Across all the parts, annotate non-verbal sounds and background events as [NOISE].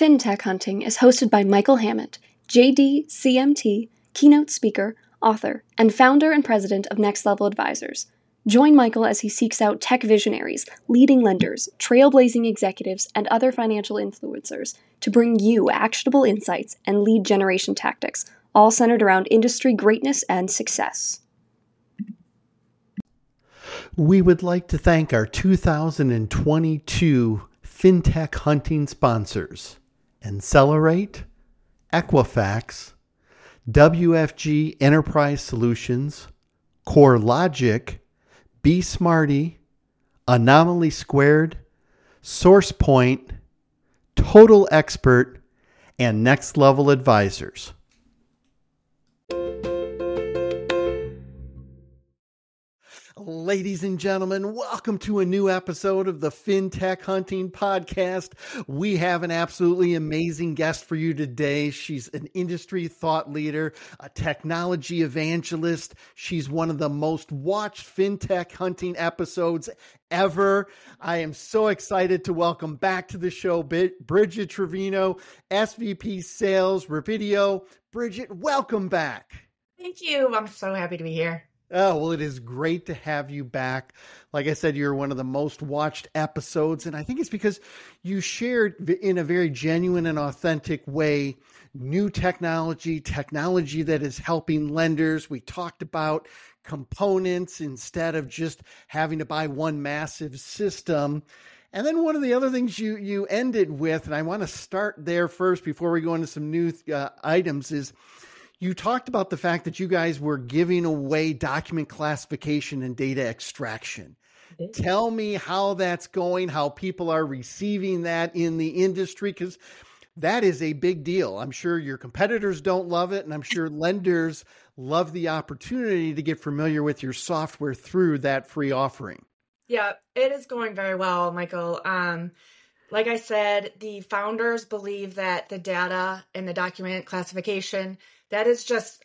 FinTech Hunting is hosted by Michael Hammett, JD, CMT, keynote speaker, author, and founder and president of Next Level Advisors. Join Michael as he seeks out tech visionaries, leading lenders, trailblazing executives, and other financial influencers to bring you actionable insights and lead generation tactics, all centered around industry greatness and success. We would like to thank our 2022 FinTech Hunting sponsors Incelerate, Equifax, WFG Enterprise Solutions, CoreLogic, BeSmarty, Anomaly Squared, SourcePoint, Total Expert, and Next Level Advisors. Ladies and gentlemen, welcome to a new episode of the FinTech Hunting Podcast. We have an absolutely amazing guest for you today. She's an industry thought leader, a technology evangelist. She's one of the most watched FinTech Hunting episodes ever. I am so excited to welcome back to the show Bridget Trevino, SVP Sales, Rapidio. Bridget, welcome back. Thank you. I'm so happy to be here. Oh, well, it is great to have you back. Like I said, you're one of the most watched episodes. And I think it's because you shared in a very genuine and authentic way new technology, technology that is helping lenders. We talked about components instead of just having to buy one massive system. And then one of the other things you you ended with, and I want to start there first before we go into some new uh, items, is you talked about the fact that you guys were giving away document classification and data extraction. Tell me how that's going, how people are receiving that in the industry, because that is a big deal. I'm sure your competitors don't love it, and I'm sure lenders love the opportunity to get familiar with your software through that free offering. Yeah, it is going very well, Michael. Um, like I said, the founders believe that the data and the document classification that is just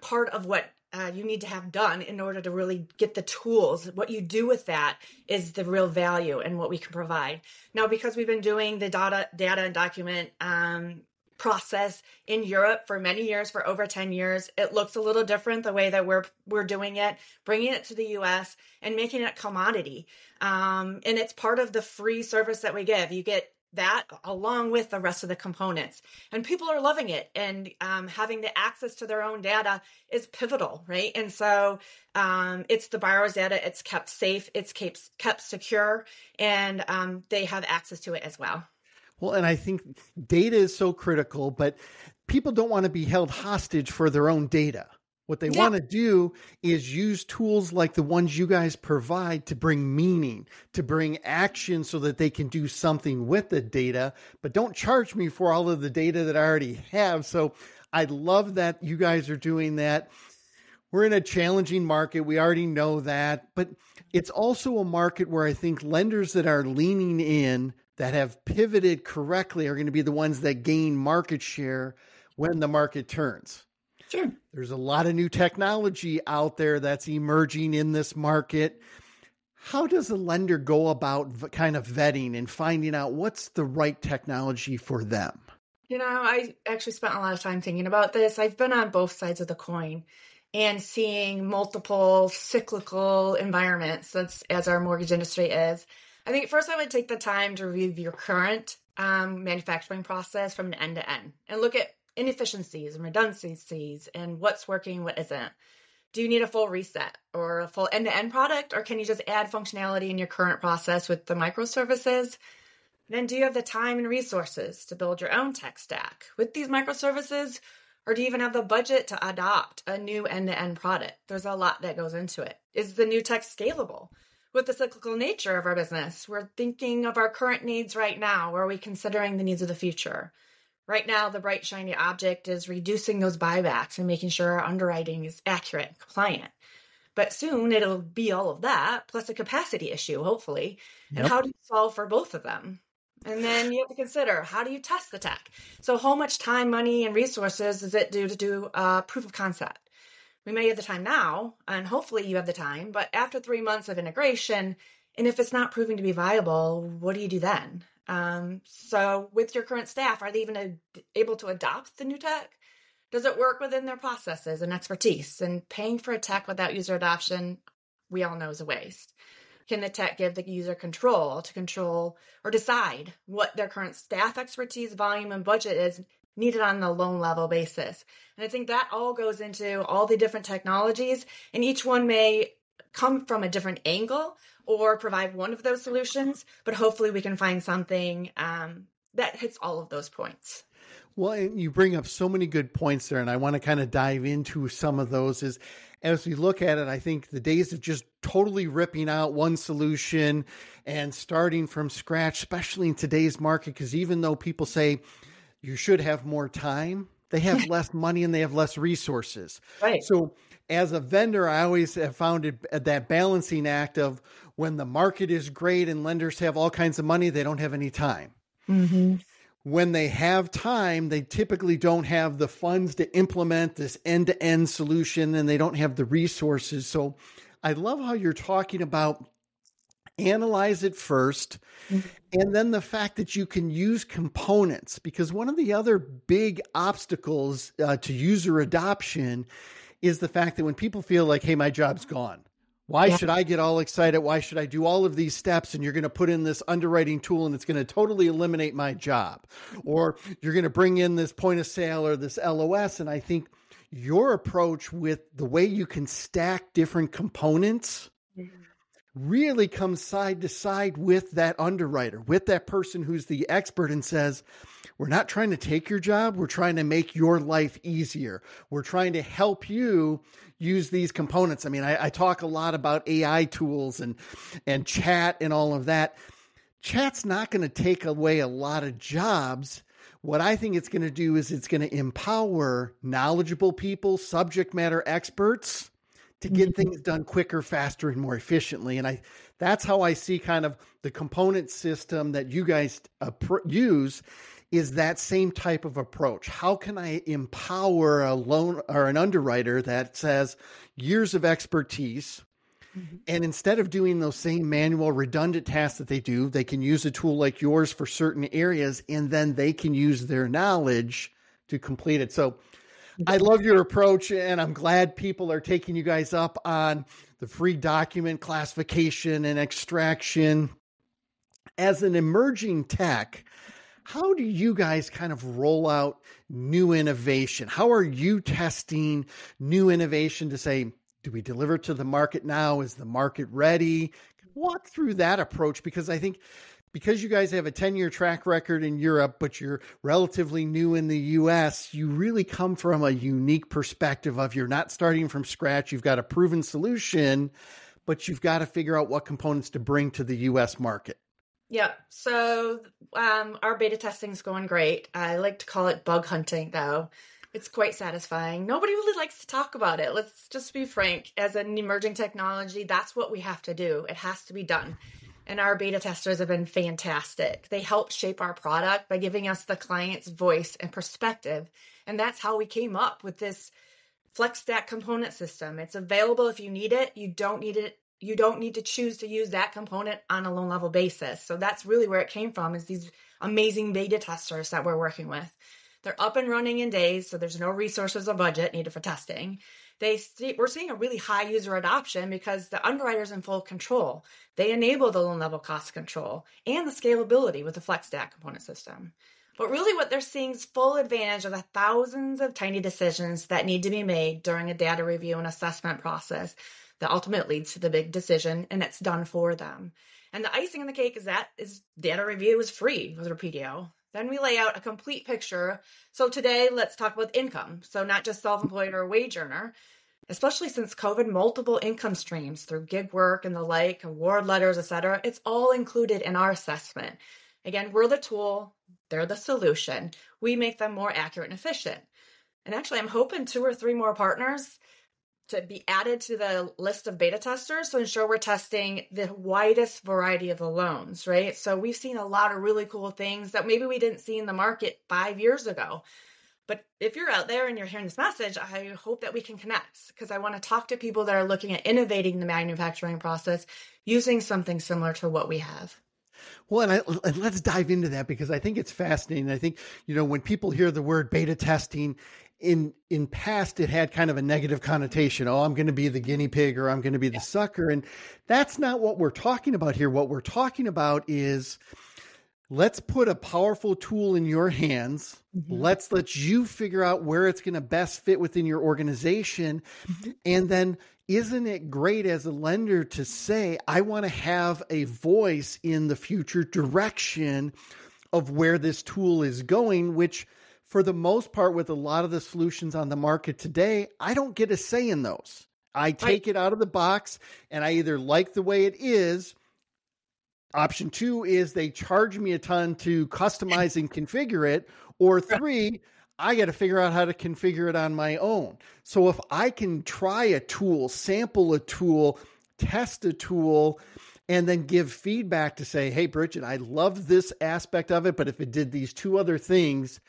part of what uh, you need to have done in order to really get the tools. What you do with that is the real value and what we can provide. Now, because we've been doing the data, data and document um, process in Europe for many years, for over 10 years, it looks a little different the way that we're we're doing it, bringing it to the US and making it a commodity. Um, and it's part of the free service that we give. You get that along with the rest of the components. And people are loving it. And um, having the access to their own data is pivotal, right? And so um, it's the borrower's data, it's kept safe, it's kept, kept secure, and um, they have access to it as well. Well, and I think data is so critical, but people don't want to be held hostage for their own data. What they yeah. want to do is use tools like the ones you guys provide to bring meaning, to bring action so that they can do something with the data, but don't charge me for all of the data that I already have. So I love that you guys are doing that. We're in a challenging market. We already know that, but it's also a market where I think lenders that are leaning in, that have pivoted correctly, are going to be the ones that gain market share when the market turns. Sure. There's a lot of new technology out there that's emerging in this market. How does a lender go about kind of vetting and finding out what's the right technology for them? You know, I actually spent a lot of time thinking about this. I've been on both sides of the coin and seeing multiple cyclical environments that's as our mortgage industry is. I think first I would take the time to review your current um, manufacturing process from end to end and look at inefficiencies and redundancies and what's working, what isn't. Do you need a full reset or a full end to end product, or can you just add functionality in your current process with the microservices? Then, do you have the time and resources to build your own tech stack with these microservices? Or do you even have the budget to adopt a new end to end product? There's a lot that goes into it. Is the new tech scalable? With the cyclical nature of our business, we're thinking of our current needs right now, or are we considering the needs of the future? Right now, the bright, shiny object is reducing those buybacks and making sure our underwriting is accurate and compliant. But soon it'll be all of that, plus a capacity issue, hopefully. Yep. And how do you solve for both of them? And then you have to consider how do you test the tech? So, how much time, money, and resources does it do to do a proof of concept? We may have the time now, and hopefully you have the time, but after three months of integration, And if it's not proving to be viable, what do you do then? Um, so, with your current staff, are they even a, able to adopt the new tech? Does it work within their processes and expertise? And paying for a tech without user adoption, we all know is a waste. Can the tech give the user control to control or decide what their current staff expertise, volume, and budget is needed on the loan level basis? And I think that all goes into all the different technologies, and each one may come from a different angle or provide one of those solutions, but hopefully we can find something um, that hits all of those points. Well, you bring up so many good points there, and I want to kind of dive into some of those. Is as we look at it, I think the days of just totally ripping out one solution and starting from scratch, especially in today's market, because even though people say you should have more time, they have [LAUGHS] less money and they have less resources. Right. So, as a vendor, I always have found it that balancing act of when the market is great and lenders have all kinds of money, they don't have any time. Mm-hmm when they have time, they typically don't have the funds to implement this end to end solution and they don't have the resources. So I love how you're talking about analyze it 1st mm-hmm. and then the fact that you can use components because one of the other big obstacles uh, to user adoption is the fact that when people feel like hey my job's gone why yeah. should I get all excited? Why should I do all of these steps? And you're going to put in this underwriting tool and it's going to totally eliminate my job. Or you're going to bring in this point of sale or this LOS. And I think your approach with the way you can stack different components mm-hmm. Really comes side to side with that underwriter, with that person who's the expert and says, we're not trying to take your job. We're trying to make your life easier. We're trying to help you use these components. I mean, I, I talk a lot about AI tools and, and chat and all of that. Chat's not going to take away a lot of jobs. What I think it's going to do is it's going to empower knowledgeable people, subject matter experts to get mm-hmm. things done quicker, faster, and more efficiently. And I that's how I see kind of the component system that you guys uh, pr- use is that same type of approach. How can I empower a loan or an underwriter that says years of expertise? Mm-hmm. And instead of doing those same manual redundant tasks that they do, they can use a tool like yours for certain areas and then they can use their knowledge to complete it. So I love your approach and I'm glad people are taking you guys up on the free document classification and extraction. As an emerging tech, how do you guys kind of roll out new innovation? How are you testing new innovation to say, do we deliver to the market now? Is the market ready? Walk through that approach because I think because you guys have a 10 year track record in Europe, but you're relatively new in the US, you really come from a unique perspective of you're not starting from scratch. You've got a proven solution, but you've got to figure out what components to bring to the US market. Yeah. So um, our beta testing is going great. I like to call it bug hunting, though. It's quite satisfying. Nobody really likes to talk about it. Let's just be frank. As an emerging technology, that's what we have to do. It has to be done. And our beta testers have been fantastic. They help shape our product by giving us the client's voice and perspective. And that's how we came up with this FlexStack component system. It's available if you need it. You don't need it you don't need to choose to use that component on a loan level basis. So that's really where it came from is these amazing beta testers that we're working with. They're up and running in days, so there's no resources or budget needed for testing. They see, we're seeing a really high user adoption because the underwriter's in full control. They enable the loan level cost control and the scalability with the FlexStack component system. But really, what they're seeing is full advantage of the thousands of tiny decisions that need to be made during a data review and assessment process that ultimately leads to the big decision and it's done for them. And the icing on the cake is that is data review is free with PDO. Then we lay out a complete picture. So today, let's talk about income. So not just self-employed or wage earner, especially since COVID, multiple income streams through gig work and the like, award letters, etc. It's all included in our assessment. Again, we're the tool, they're the solution. We make them more accurate and efficient. And actually, I'm hoping two or three more partners to be added to the list of beta testers to ensure we're testing the widest variety of the loans, right? So we've seen a lot of really cool things that maybe we didn't see in the market five years ago. But if you're out there and you're hearing this message, I hope that we can connect because I want to talk to people that are looking at innovating the manufacturing process using something similar to what we have. Well, and, I, and, let's dive into that because I think it's fascinating. I think you know when people hear the word beta testing, in in past it had kind of a negative connotation. Oh, I'm going to be the guinea pig or I'm going to be the sucker, and that's not what we're talking about here. What we're talking about is let's put a powerful tool in your hands. Mm-hmm. Let's let you figure out where it's going to best fit within your organization, mm-hmm. and then isn't it great as a lender to say, I want to have a voice in the future direction of where this tool is going, which for the most part, with a lot of the solutions on the market today, I don't get a say in those. I take it out of the box and I either like the way it is. Option two is they charge me a ton to customize and configure it. Or [LAUGHS] three, I got to figure out how to configure it on my own. So if I can try a tool, sample a tool, test a tool, and then give feedback to say, hey, Bridget, I love this aspect of it, but if it did these two other things,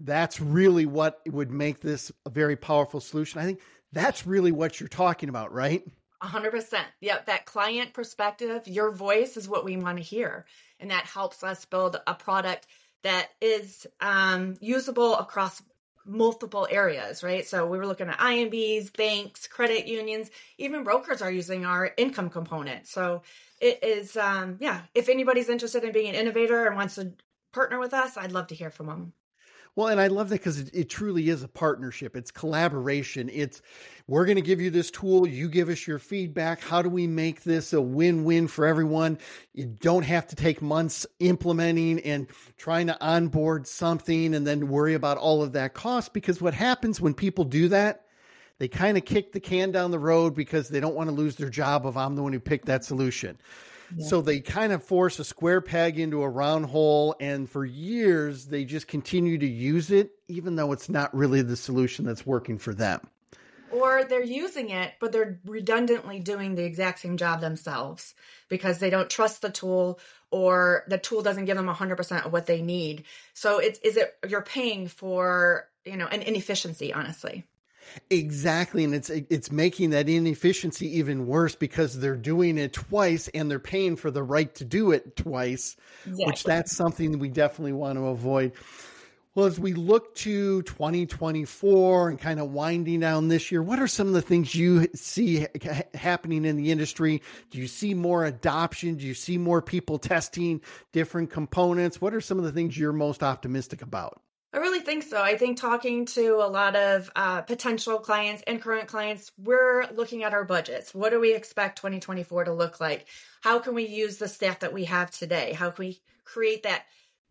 that's really what would make this a very powerful solution. I think that's really what you're talking about, right? 100%. Yep. That client perspective, your voice is what we want to hear. And that helps us build a product that is um, usable across multiple areas, right? So we were looking at IMBs, banks, credit unions, even brokers are using our income component. So it is, um, yeah, if anybody's interested in being an innovator and wants to partner with us, I'd love to hear from them. Well, and I love that because it, it, truly is a partnership. It's collaboration. It's we're going to give you this tool. You give us your feedback. How do we make this a win win for everyone? You don't have to take months implementing and trying to onboard something and then worry about all of that cost. Because what happens when people do that, they kind of kick the can down the road because they don't want to lose their job of I'm the one who picked that solution. So they kind of force a square peg into a round hole. And for years, they just continue to use it, even though it's not really the solution that's working for them. Or they're using it, but they're redundantly doing the exact same job themselves because they don't trust the tool or the tool doesn't give them 100% of what they need. So it's, is it, you're paying for, you know, an inefficiency, honestly. Exactly, and it's it's making that inefficiency even worse because they're doing it twice and they're paying for the right to do it twice, exactly. which that's something we definitely want to avoid. Well, as we look to 2024 and kind of winding down this year, what are some of the things you see happening in the industry? Do you see more adoption? Do you see more people testing different components? What are some of the things you're most optimistic about? I really think so. I think talking to a lot of uh, potential clients and current clients, we're looking at our budgets. What do we expect 2024 to look like? How can we use the staff that we have today? How can we create that?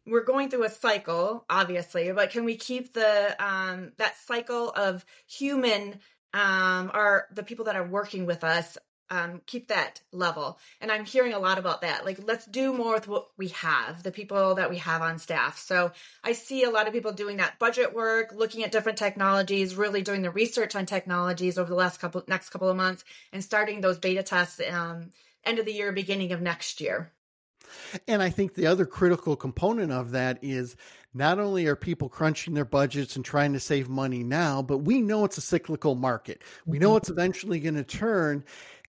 We're going through a cycle, obviously, but can we keep the um, that cycle of human um, are the people that are working with us um, keep that level. And I'm hearing a lot about that. Like, let's do more with what we have, the people that we have on staff. So I see a lot of people doing that budget work, looking at different technologies, really doing the research on technologies over the last couple, next couple of months and starting those beta tests, um, end of the year, beginning of next year. And I think the other critical component of that is not only are people crunching their budgets and trying to save money now, but we know it's a cyclical market. We know mm-hmm. it's eventually going to turn.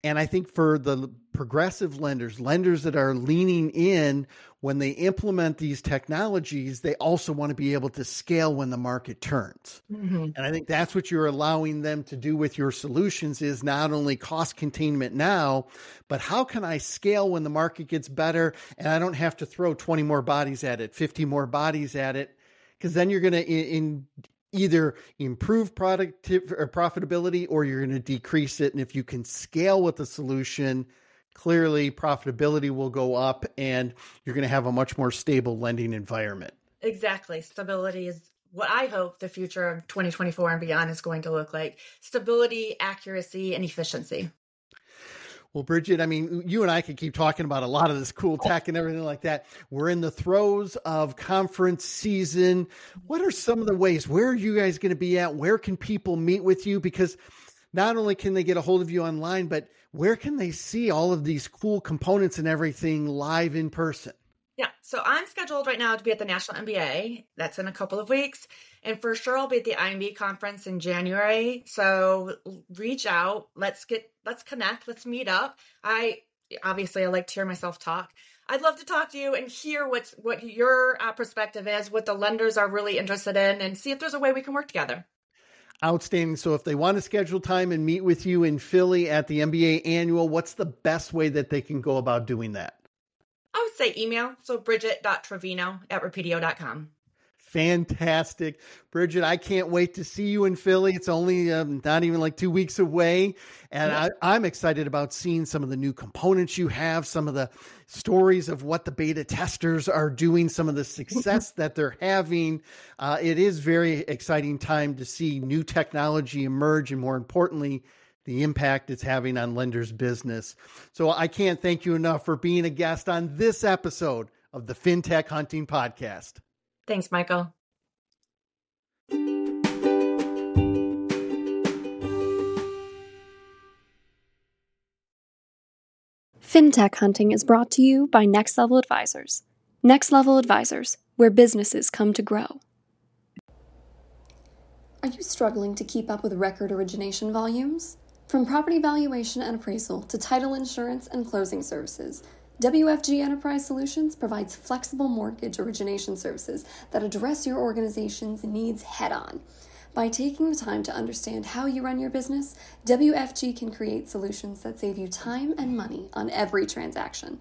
And I think for the progressive lenders, lenders that are leaning in when they implement these technologies, they also want to be able to scale when the market turns. Mm-hmm. And I think that's what you're allowing them to do with your solutions is not only cost containment now, but how can I scale when the market gets better and I don't have to throw 20 more bodies at it, 50 more bodies at it because then you're going to in, either improve product or profitability or you're going to decrease it. And if you can scale with the solution, clearly profitability will go up and you're going to have a much more stable lending environment. Exactly. Stability is what I hope the future of 2024 and beyond is going to look like stability, accuracy, and efficiency. Well, Bridget, I mean, you and I could keep talking about a lot of this cool tech and everything like that. We're in the throes of conference season. What are some of the ways? Where are you guys going to be at? Where can people meet with you? Because not only can they get a hold of you online, but where can they see all of these cool components and everything live in person? Yeah, so I'm scheduled right now to be at the National MBA. That's in a couple of weeks. And for sure I'll be at the IMB conference in January. So reach out. Let's get let's connect. Let's meet up. I obviously I like to hear myself talk. I'd love to talk to you and hear what's what your uh, perspective is, what the lenders are really interested in, and see if there's a way we can work together. Outstanding. So, if they want to schedule time and meet with you in Philly at the MBA annual, what's the best way that they can go about doing that? I would say email. So bridget.trevino at rapidio.com. Fantastic. Bridget, I can't wait to see you in Philly. It's only um, not even like two weeks away. And I, I'm excited about seeing some of the new components you have, some of the stories of what the beta testers are doing, some of the success that they're having. Uh, it is very exciting time to see new technology emerge and more importantly, the impact it's having on lenders' business. So I can't thank you enough for being a guest on this episode of the FinTech Hunting Podcast. Thanks, Michael. FinTech Hunting is brought to you by Next Level Advisors. Next Level Advisors, where businesses come to grow. Are you struggling to keep up with record origination volumes? From property valuation and appraisal to title insurance and closing services, WFG Enterprise Solutions provides flexible mortgage origination services that address your organization's needs head on. By taking the time to understand how you run your business, WFG can create solutions that save you time and money on every transaction.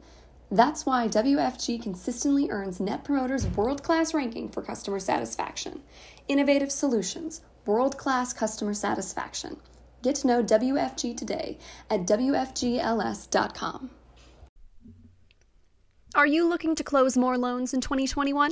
That's why WFG consistently earns Net Promoter's world class ranking for customer satisfaction. Innovative solutions, world class customer satisfaction. Get to know WFG today at WFGLS.com. Are you looking to close more loans in 2021?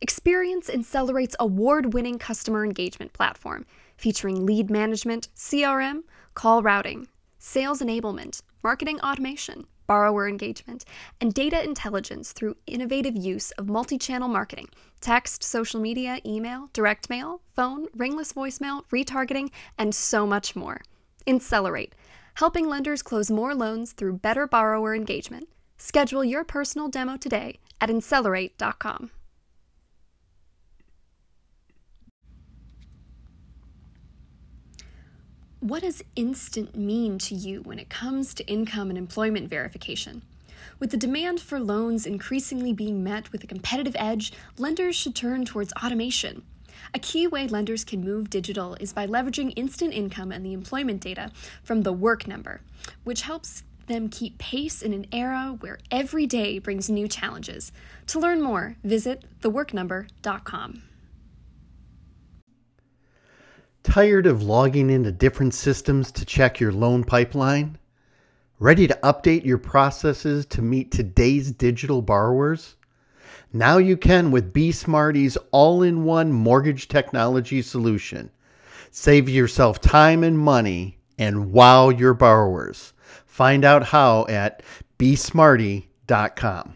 Experience Incelerate's award winning customer engagement platform featuring lead management, CRM, call routing, sales enablement, marketing automation, borrower engagement, and data intelligence through innovative use of multi channel marketing text, social media, email, direct mail, phone, ringless voicemail, retargeting, and so much more. Incelerate, helping lenders close more loans through better borrower engagement. Schedule your personal demo today at Incelerate.com. What does instant mean to you when it comes to income and employment verification? With the demand for loans increasingly being met with a competitive edge, lenders should turn towards automation. A key way lenders can move digital is by leveraging instant income and the employment data from the work number, which helps them keep pace in an era where every day brings new challenges. To learn more, visit theworknumber.com. Tired of logging into different systems to check your loan pipeline? Ready to update your processes to meet today's digital borrowers? Now you can with BeSmarty's all in one mortgage technology solution. Save yourself time and money and wow your borrowers. Find out how at besmarty.com.